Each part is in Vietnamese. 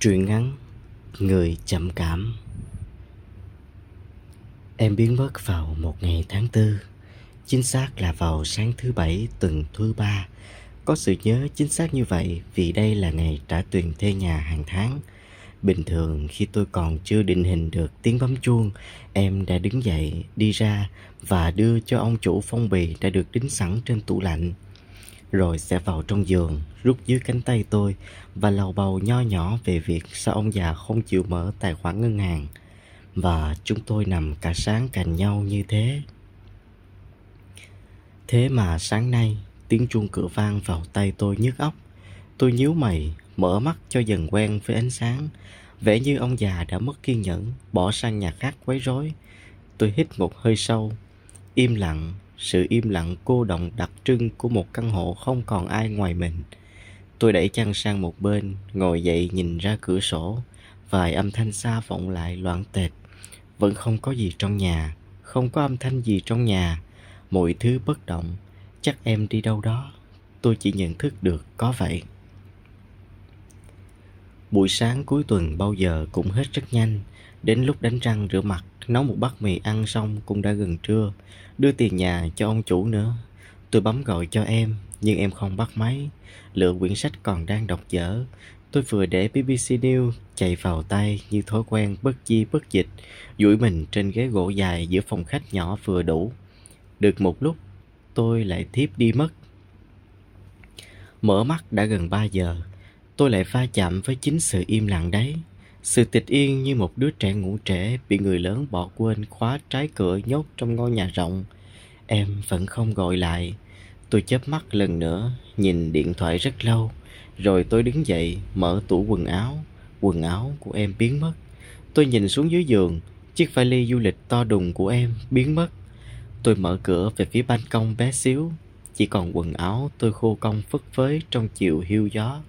Truyện ngắn Người chậm cảm. Em biến mất vào một ngày tháng tư. Chính xác là vào sáng thứ bảy tuần thứ ba. Có sự nhớ chính xác như vậy vì đây là ngày trả tiền thuê nhà hàng tháng. Bình thường khi tôi còn chưa định hình được tiếng bấm chuông Em đã đứng dậy, đi ra và đưa cho ông chủ phong bì đã được đính sẵn trên tủ lạnh rồi sẽ vào trong giường, rút dưới cánh tay tôi và lầu bầu nho nhỏ về việc sao ông già không chịu mở tài khoản ngân hàng. Và chúng tôi nằm cả sáng cạnh nhau như thế. Thế mà sáng nay, tiếng chuông cửa vang vào tay tôi nhức óc. Tôi nhíu mày, mở mắt cho dần quen với ánh sáng. Vẻ như ông già đã mất kiên nhẫn, bỏ sang nhà khác quấy rối. Tôi hít một hơi sâu, im lặng sự im lặng cô động đặc trưng của một căn hộ không còn ai ngoài mình. Tôi đẩy chăn sang một bên, ngồi dậy nhìn ra cửa sổ. Vài âm thanh xa vọng lại loạn tệt. Vẫn không có gì trong nhà, không có âm thanh gì trong nhà. Mọi thứ bất động. Chắc em đi đâu đó. Tôi chỉ nhận thức được có vậy buổi sáng cuối tuần bao giờ cũng hết rất nhanh. Đến lúc đánh răng rửa mặt, nấu một bát mì ăn xong cũng đã gần trưa. Đưa tiền nhà cho ông chủ nữa. Tôi bấm gọi cho em, nhưng em không bắt máy. Lựa quyển sách còn đang đọc dở. Tôi vừa để bbc news chạy vào tay như thói quen bất chi bất dịch, duỗi mình trên ghế gỗ dài giữa phòng khách nhỏ vừa đủ. Được một lúc, tôi lại thiếp đi mất. Mở mắt đã gần ba giờ tôi lại va chạm với chính sự im lặng đấy sự tịch yên như một đứa trẻ ngủ trễ bị người lớn bỏ quên khóa trái cửa nhốt trong ngôi nhà rộng. Em vẫn không gọi lại. Tôi chớp mắt lần nữa, nhìn điện thoại rất lâu. Rồi tôi đứng dậy, mở tủ quần áo. Quần áo của em biến mất. Tôi nhìn xuống dưới giường, chiếc vali du lịch to đùng của em biến mất. Tôi mở cửa về phía ban công bé xíu. Chỉ còn quần áo tôi khô cong phất phới trong chiều hiu gió.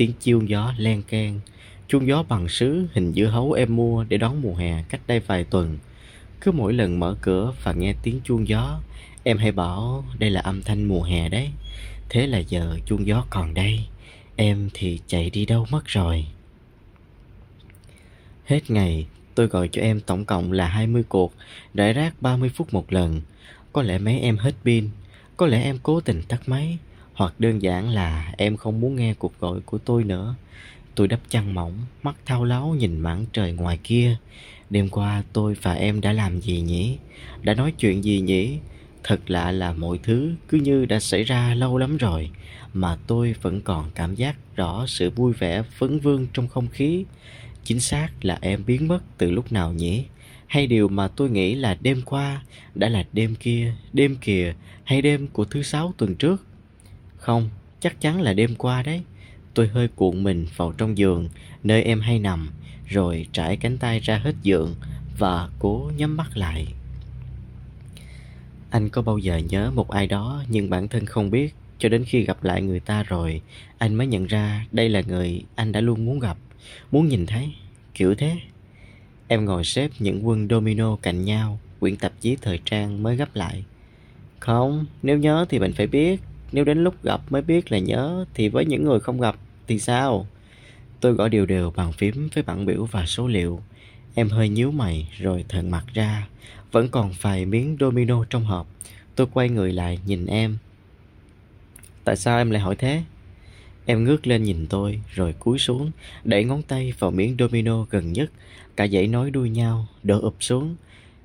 Tiếng chiêu gió len keng Chuông gió bằng sứ hình dưa hấu em mua để đón mùa hè cách đây vài tuần. Cứ mỗi lần mở cửa và nghe tiếng chuông gió, em hay bảo đây là âm thanh mùa hè đấy. Thế là giờ chuông gió còn đây, em thì chạy đi đâu mất rồi. Hết ngày, tôi gọi cho em tổng cộng là 20 cuộc, rải rác 30 phút một lần. Có lẽ mấy em hết pin, có lẽ em cố tình tắt máy, hoặc đơn giản là em không muốn nghe cuộc gọi của tôi nữa. Tôi đắp chăn mỏng, mắt thao láo nhìn mảng trời ngoài kia. Đêm qua tôi và em đã làm gì nhỉ? Đã nói chuyện gì nhỉ? Thật lạ là mọi thứ cứ như đã xảy ra lâu lắm rồi mà tôi vẫn còn cảm giác rõ sự vui vẻ phấn vương trong không khí. Chính xác là em biến mất từ lúc nào nhỉ? Hay điều mà tôi nghĩ là đêm qua đã là đêm kia, đêm kìa hay đêm của thứ sáu tuần trước? Không, chắc chắn là đêm qua đấy. Tôi hơi cuộn mình vào trong giường nơi em hay nằm, rồi trải cánh tay ra hết giường và cố nhắm mắt lại. Anh có bao giờ nhớ một ai đó nhưng bản thân không biết cho đến khi gặp lại người ta rồi anh mới nhận ra đây là người anh đã luôn muốn gặp, muốn nhìn thấy, kiểu thế. Em ngồi xếp những quân domino cạnh nhau, quyển tạp chí thời trang mới gấp lại. Không, nếu nhớ thì mình phải biết, nếu đến lúc gặp mới biết là nhớ thì với những người không gặp thì sao? Tôi gõ đều đều bằng phím với bảng biểu và số liệu. Em hơi nhíu mày rồi thận mặt ra. Vẫn còn vài miếng domino trong hộp. Tôi quay người lại nhìn em. Tại sao em lại hỏi thế? Em ngước lên nhìn tôi rồi cúi xuống, đẩy ngón tay vào miếng domino gần nhất. Cả dãy nói đuôi nhau, đổ ụp xuống.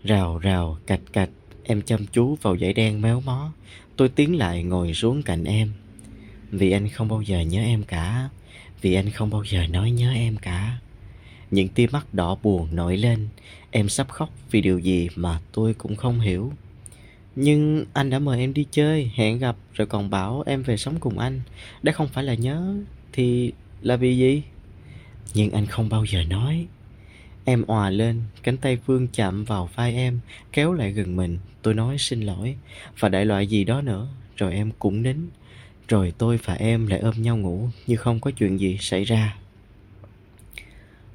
Rào rào, cạch cạch, em chăm chú vào dãy đen méo mó. Tôi tiến lại ngồi xuống cạnh em. Vì anh không bao giờ nhớ em cả. Vì anh không bao giờ nói nhớ em cả. Những tia mắt đỏ buồn nổi lên. Em sắp khóc vì điều gì mà tôi cũng không hiểu. Nhưng anh đã mời em đi chơi, hẹn gặp Rồi còn bảo em về sống cùng anh. Đã không phải là nhớ Thì là vì gì? Nhưng anh không bao giờ nói. Em òa lên, cánh tay Vương chạm vào vai em, kéo lại gần mình. Tôi nói xin lỗi, và đại loại gì đó nữa. Rồi em cũng nín, rồi tôi và em lại ôm nhau ngủ như không có chuyện gì xảy ra.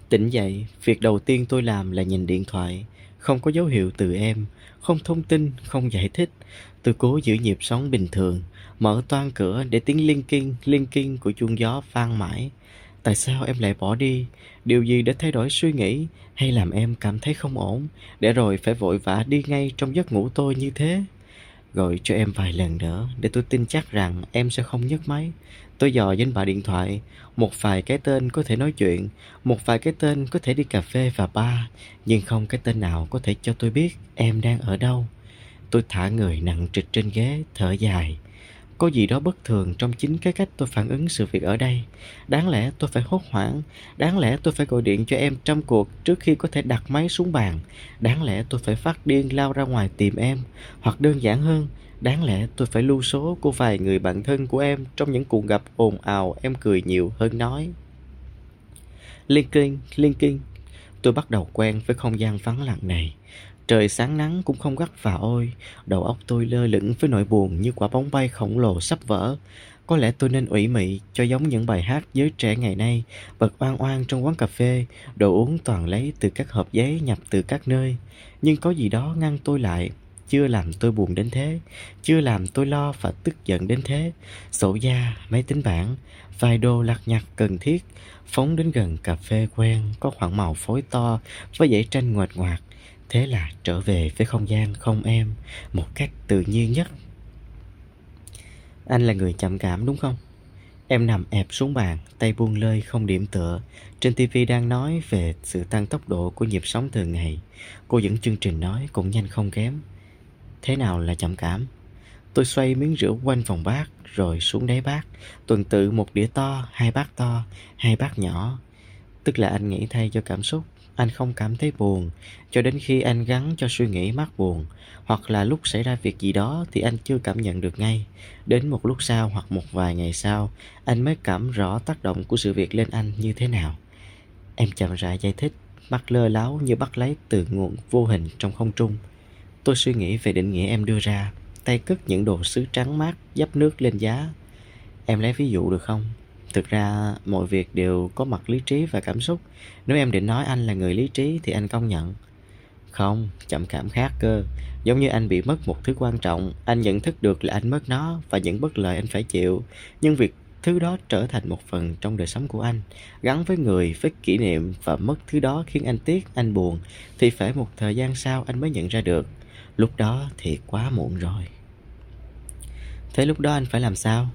Tỉnh dậy, việc đầu tiên tôi làm là nhìn điện thoại. Không có dấu hiệu từ em, không thông tin, không giải thích. Tôi cố giữ nhịp sống bình thường, mở toan cửa để tiếng liên kinh, liên kinh của chuông gió vang mãi. Tại sao em lại bỏ đi? Điều gì đã thay đổi suy nghĩ hay làm em cảm thấy không ổn, để rồi phải vội vã đi ngay trong giấc ngủ tôi như thế? Gọi cho em vài lần nữa để tôi tin chắc rằng em sẽ không nhấc máy. Tôi dò danh bạ điện thoại, một vài cái tên có thể nói chuyện, một vài cái tên có thể đi cà phê và bar, nhưng không cái tên nào có thể cho tôi biết em đang ở đâu. Tôi thả người nặng trịch trên ghế, thở dài. Có gì đó bất thường trong chính cái cách tôi phản ứng sự việc ở đây. Đáng lẽ tôi phải hốt hoảng, đáng lẽ tôi phải gọi điện cho em trong cuộc trước khi có thể đặt máy xuống bàn. Đáng lẽ tôi phải phát điên lao ra ngoài tìm em, hoặc đơn giản hơn, đáng lẽ tôi phải lưu số của vài người bạn thân của em trong những cuộc gặp ồn ào em cười nhiều hơn nói. Linkin, Linkin, tôi bắt đầu quen với không gian vắng lặng này. Trời sáng nắng cũng không gắt và ôi, đầu óc tôi lơ lửng với nỗi buồn như quả bóng bay khổng lồ sắp vỡ. Có lẽ tôi nên ủy mị cho giống những bài hát giới trẻ ngày nay, bật oan oan trong quán cà phê, đồ uống toàn lấy từ các hộp giấy nhập từ các nơi. Nhưng có gì đó ngăn tôi lại, chưa làm tôi buồn đến thế, chưa làm tôi lo và tức giận đến thế. Sổ da, máy tính bảng, vài đồ lặt nhặt cần thiết, phóng đến gần cà phê quen có khoảng màu phối to với dãy tranh ngoạch ngoạc Thế là trở về với không gian không em một cách tự nhiên nhất. Anh là người chậm cảm đúng không? Em nằm ẹp xuống bàn, tay buông lơi không điểm tựa. Trên TV đang nói về sự tăng tốc độ của nhịp sống thường ngày. Cô dẫn chương trình nói cũng nhanh không kém. Thế nào là chậm cảm? Tôi xoay miếng rượu quanh phòng bát, rồi xuống đáy bát. Tuần tự một đĩa to, hai bát to, hai bát nhỏ. Tức là anh nghĩ thay cho cảm xúc anh không cảm thấy buồn. Cho đến khi anh gắn cho suy nghĩ mắc buồn, hoặc là lúc xảy ra việc gì đó thì anh chưa cảm nhận được ngay. Đến một lúc sau hoặc một vài ngày sau, anh mới cảm rõ tác động của sự việc lên anh như thế nào. Em chậm rãi giải thích, mắt lơ láo như bắt lấy từ nguồn vô hình trong không trung. Tôi suy nghĩ về định nghĩa em đưa ra, tay cất những đồ sứ trắng mát dấp nước lên giá. Em lấy ví dụ được không? Thực ra mọi việc đều có mặt lý trí và cảm xúc. Nếu em định nói anh là người lý trí thì anh công nhận. Không, chậm cảm khác cơ. Giống như anh bị mất một thứ quan trọng Anh nhận thức được là anh mất nó Và những bất lợi anh phải chịu. Nhưng việc thứ đó trở thành một phần trong đời sống của anh Gắn với người, với kỷ niệm Và mất thứ đó khiến anh tiếc, anh buồn Thì phải một thời gian sau anh mới nhận ra được. Lúc đó thì quá muộn rồi. Thế lúc đó anh phải làm sao?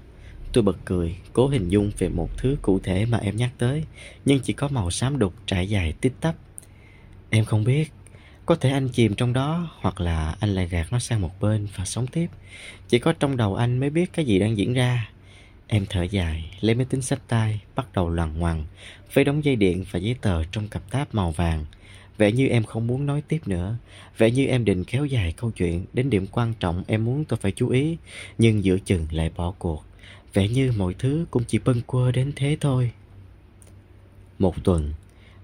Tôi bật cười, cố hình dung về một thứ cụ thể mà em nhắc tới, nhưng chỉ có màu xám đục trải dài tít tắp. Em không biết, có thể anh chìm trong đó hoặc là anh lại gạt nó sang một bên và sống tiếp. Chỉ có trong đầu anh mới biết cái gì đang diễn ra. Em thở dài, lấy máy tính sách tay, bắt đầu loằng ngoằng, với đóng dây điện và giấy tờ trong cặp táp màu vàng. Vẻ như em không muốn nói tiếp nữa Vẻ như em định kéo dài câu chuyện Đến điểm quan trọng em muốn tôi phải chú ý Nhưng giữa chừng lại bỏ cuộc Vẻ như mọi thứ cũng chỉ bâng quơ đến thế thôi. Một tuần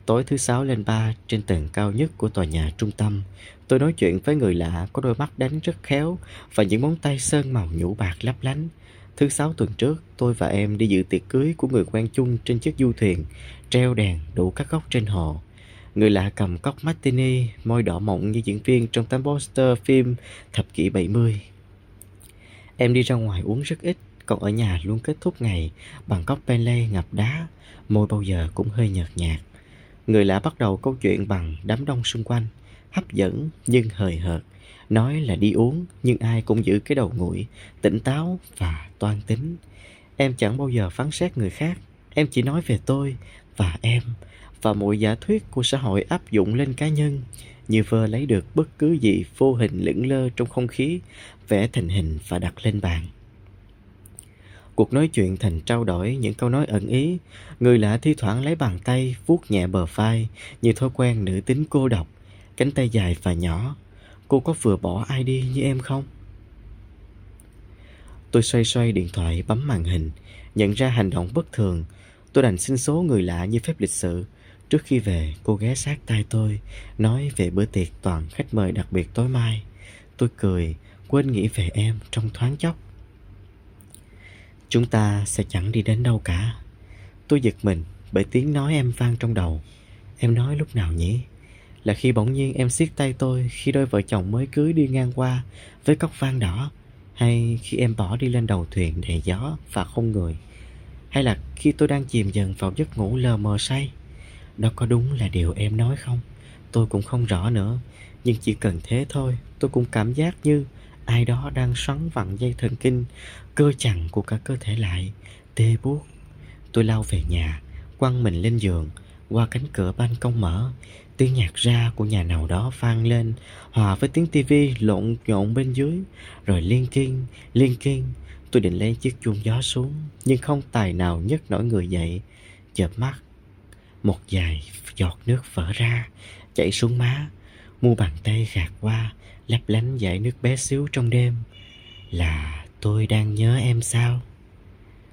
Tối thứ sáu lên ba trên tầng cao nhất của tòa nhà trung tâm Tôi nói chuyện với người lạ có đôi mắt đánh rất khéo Và những móng tay sơn màu nhũ bạc lấp lánh. Thứ sáu tuần trước tôi và em đi dự tiệc cưới của người quen chung trên chiếc du thuyền Treo đèn đủ các góc trên hồ. Người lạ cầm cốc martini, môi đỏ mọng như diễn viên trong tấm poster phim thập kỷ 70 Em đi ra ngoài uống rất ít còn ở nhà luôn kết thúc ngày bằng cốc pele ngập đá, môi bao giờ cũng hơi nhợt nhạt. Người lạ bắt đầu câu chuyện bằng đám đông xung quanh, hấp dẫn nhưng hời hợt. Nói là đi uống nhưng ai cũng giữ cái đầu nguội, tỉnh táo và toan tính. Em chẳng bao giờ phán xét người khác, em chỉ nói về tôi và em và mọi giả thuyết của xã hội áp dụng lên cá nhân như vơ lấy được bất cứ gì vô hình lững lơ trong không khí, vẽ thành hình và đặt lên bàn. Cuộc nói chuyện thành trao đổi những câu nói ẩn ý. Người lạ thi thoảng lấy bàn tay vuốt nhẹ bờ vai Như thói quen nữ tính cô độc, Cánh tay dài và nhỏ. Cô có vừa bỏ ai đi như em không? Tôi xoay xoay điện thoại bấm màn hình, Nhận ra hành động bất thường. Tôi đành xin số người lạ như phép lịch sự. Trước khi về, cô ghé sát tay tôi, Nói về bữa tiệc toàn khách mời đặc biệt tối mai. Tôi cười, Quên nghĩ về em trong thoáng chốc. Chúng ta sẽ chẳng đi đến đâu cả. Tôi giật mình bởi tiếng nói em vang trong đầu. Em nói lúc nào nhỉ? Là khi bỗng nhiên em siết tay tôi Khi đôi vợ chồng mới cưới đi ngang qua Với cốc vang đỏ, Hay khi em bỏ đi lên đầu thuyền đầy gió và không người, Hay là khi tôi đang chìm dần vào giấc ngủ lờ mờ say. Đó có đúng là điều em nói không? Tôi cũng không rõ nữa, Nhưng chỉ cần thế thôi, Tôi cũng cảm giác như Ai đó đang xoắn vặn dây thần kinh Cơ chặn của cả cơ thể lại Tê buốt. Tôi lao về nhà Quăng mình lên giường Qua cánh cửa ban công mở. Tiếng nhạc ra của nhà nào đó vang lên Hòa với tiếng tivi lộn nhộn bên dưới. Rồi liên kiên, liên kiên Tôi định lấy chiếc chuông gió xuống Nhưng không tài nào nhấc nổi người dậy. Chợp mắt Một vài giọt nước vỡ ra Chảy xuống má. Mu bàn tay gạt qua Lấp lánh dải nước bé xíu trong đêm. Là tôi đang nhớ em sao?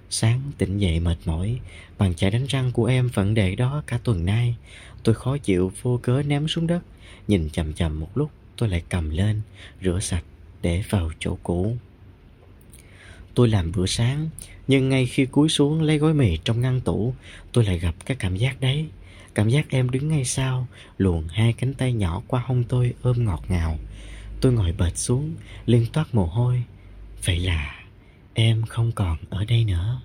Sáng tỉnh dậy mệt mỏi, Bàn chải đánh răng của em vẫn để đó cả tuần nay. Tôi khó chịu vô cớ ném xuống đất. Nhìn chầm chầm một lúc, tôi lại cầm lên, Rửa sạch để vào chỗ cũ. Tôi làm bữa sáng, Nhưng ngay khi cúi xuống lấy gói mì trong ngăn tủ, Tôi lại gặp cái cảm giác đấy. Cảm giác em đứng ngay sau, Luồn hai cánh tay nhỏ qua hông tôi ôm ngọt ngào. Tôi ngồi bệt xuống, Liên toát mồ hôi. Vậy là em không còn ở đây nữa.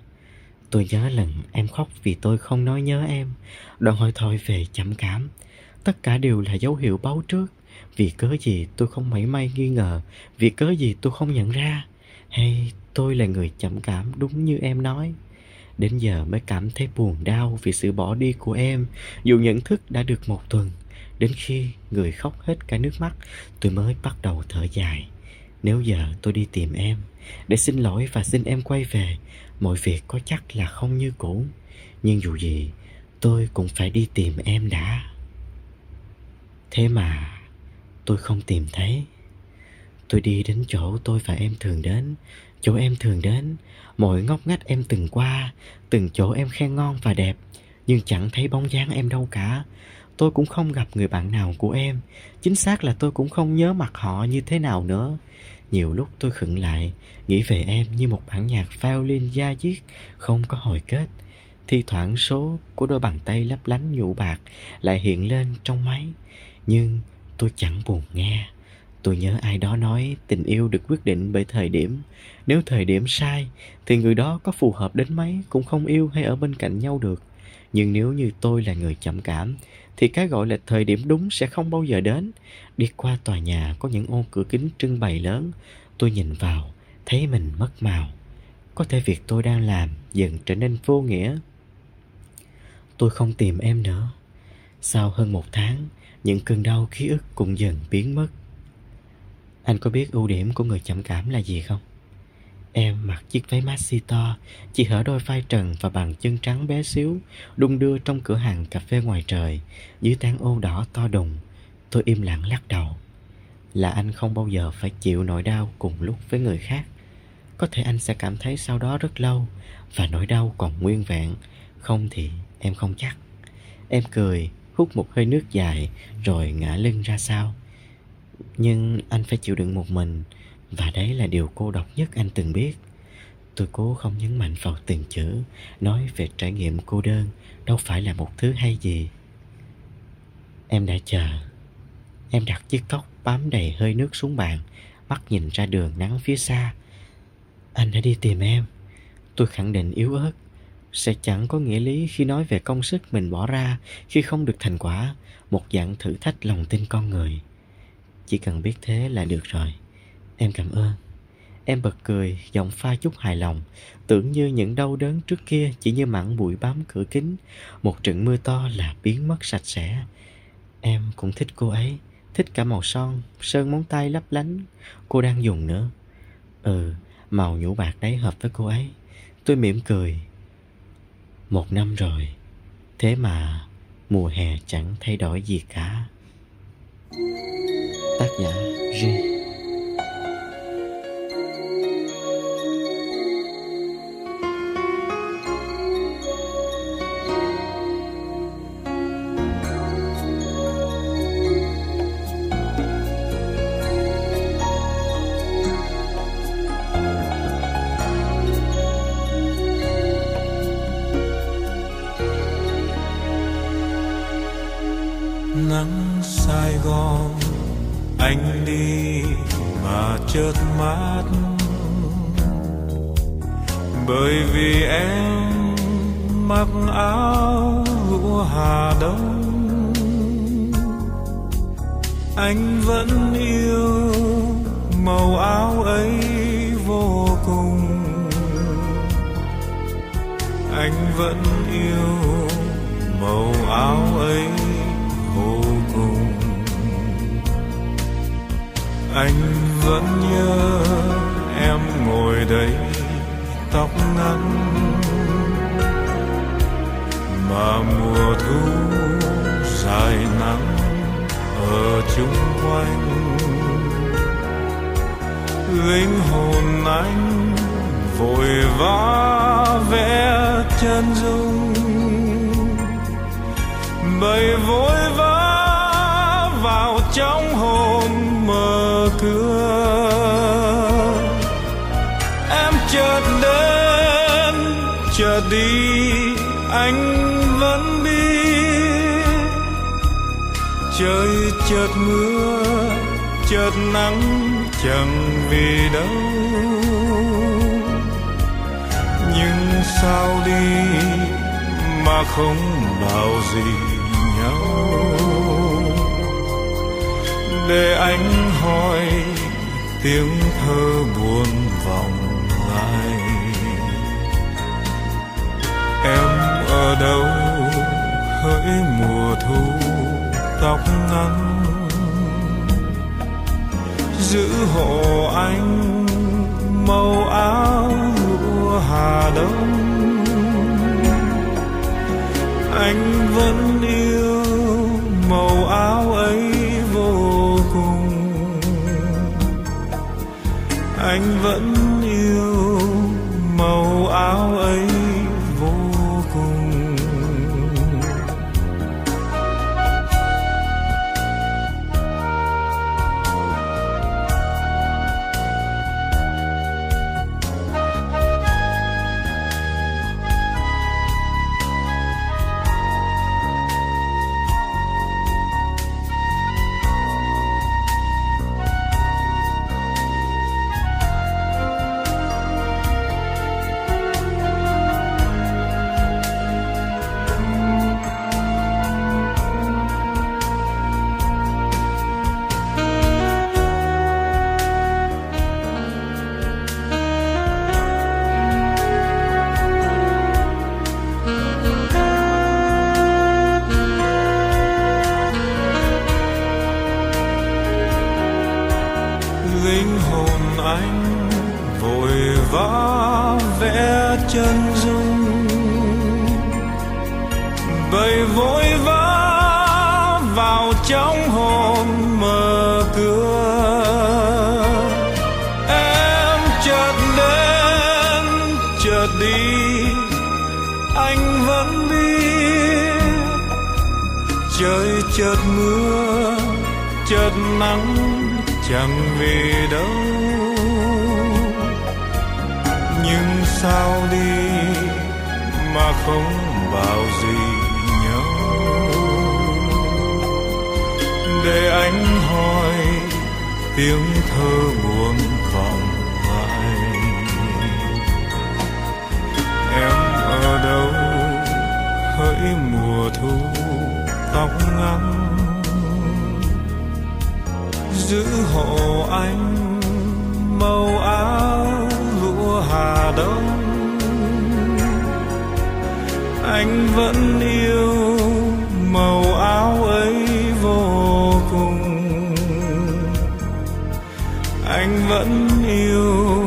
Tôi nhớ lần em khóc vì tôi không nói nhớ em. Đoạn hồi thôi về chậm cảm Tất cả đều là dấu hiệu báo trước. Vì cớ gì tôi không mảy may nghi ngờ? Vì cớ gì tôi không nhận ra? Hay tôi là người chậm cảm đúng như em nói? Đến giờ mới cảm thấy buồn đau vì sự bỏ đi của em, Dù nhận thức đã được một tuần. Đến khi người khóc hết cả nước mắt, Tôi mới bắt đầu thở dài. Nếu giờ tôi đi tìm em, Để xin lỗi và xin em quay về, Mọi việc có chắc là không như cũ. Nhưng dù gì, Tôi cũng phải đi tìm em đã. Thế mà, Tôi không tìm thấy. Tôi đi đến chỗ tôi và em thường đến, Chỗ em thường đến. Mọi ngóc ngách em từng qua, Từng chỗ em khen ngon và đẹp. Nhưng chẳng thấy bóng dáng em đâu cả. Tôi cũng không gặp người bạn nào của em. Chính xác là tôi cũng không nhớ mặt họ như thế nào nữa. Nhiều lúc tôi khựng lại, Nghĩ về em như một bản nhạc violin da diết, Không có hồi kết. Thi thoảng số của đôi bàn tay lấp lánh nhũ bạc Lại hiện lên trong máy. Nhưng tôi chẳng buồn nghe. Tôi nhớ ai đó nói tình yêu được quyết định bởi thời điểm. Nếu thời điểm sai, Thì người đó có phù hợp đến mấy Cũng không yêu hay ở bên cạnh nhau được. Nhưng nếu như tôi là người chậm cảm thì cái gọi là thời điểm đúng sẽ không bao giờ đến. Đi qua tòa nhà có những ô cửa kính trưng bày lớn, Tôi nhìn vào, Thấy mình mất màu. Có thể việc tôi đang làm dần trở nên vô nghĩa. Tôi không tìm em nữa. Sau hơn một tháng, Những cơn đau ký ức cũng dần biến mất. Anh có biết ưu điểm của người chậm cảm là gì không? Mặc chiếc váy maxi to, chỉ hở đôi vai trần và bàn chân trắng bé xíu, đung đưa trong cửa hàng cà phê ngoài trời, dưới tán ô đỏ to đùng. Tôi im lặng lắc đầu. Là anh không bao giờ phải chịu nỗi đau cùng lúc với người khác. Có thể anh sẽ cảm thấy sau đó rất lâu và nỗi đau còn nguyên vẹn. Không thì em không chắc. Em cười, hút một hơi nước dài rồi ngã lưng ra sau. Nhưng anh phải chịu đựng một mình Và đấy là điều cô độc nhất anh từng biết Tôi cố không nhấn mạnh vào từng chữ, Nói về trải nghiệm cô đơn, Đâu phải là một thứ hay gì. Em đã chờ. Em đặt chiếc cốc bám đầy hơi nước xuống bàn, Mắt nhìn ra đường nắng phía xa. Anh đã đi tìm em. Tôi khẳng định yếu ớt. Sẽ chẳng có nghĩa lý khi nói về công sức mình bỏ ra Khi không được thành quả, Một dạng thử thách lòng tin con người. Chỉ cần biết thế là được rồi. Em cảm ơn. Em bật cười, giọng pha chút hài lòng. Tưởng như những đau đớn trước kia Chỉ như mảng bụi bám cửa kính. Một trận mưa to là biến mất sạch sẽ. Em cũng thích cô ấy Thích cả màu son Sơn móng tay lấp lánh. Cô đang dùng nữa. Ừ, màu nhũ bạc đấy hợp với cô ấy. Tôi mỉm cười. Một năm rồi Thế mà mùa hè chẳng thay đổi gì cả. Tác giả Riêng nắng Sài Gòn. Anh đi mà chợt mát bởi vì em mặc áo lụa hà đông. Anh vẫn yêu màu áo ấy vô cùng. Anh vẫn yêu màu áo ấy. Anh vẫn nhớ em ngồi đây, tóc ngắn. Mà mùa thu dài nắng ở chung quanh. Linh hồn anh vội vã vẽ chân dung. Bầy vội vã vào trong hồn cửa em chợt đến, chợt đi, anh vẫn biết trời chợt mưa, chợt nắng, chẳng vì đâu. Nhưng sao đi mà không bảo gì nhau? Để anh hỏi tiếng thơ buồn vòng lại em ở đâu hỡi mùa thu tóc ngắn? Giữ hộ anh màu áo lụa hà đông. Anh vẫn anh vẫn linh hồn anh vội vã vẽ chân dung. Bầy vội vã vào trong hồn mở cửa. Em chợt đến, chợt đi. Anh vẫn biết. Trời chợt mưa, chợt nắng, chẳng về đâu? Nhưng sao đi mà không bảo gì nhau? Để anh hỏi tiếng thơ buồn vọng lại em ở đâu? Hỡi mùa thu tóc ngắn giữ hộ anh, màu áo lụa hà đông. Anh vẫn yêu màu áo ấy vô cùng. Anh vẫn yêu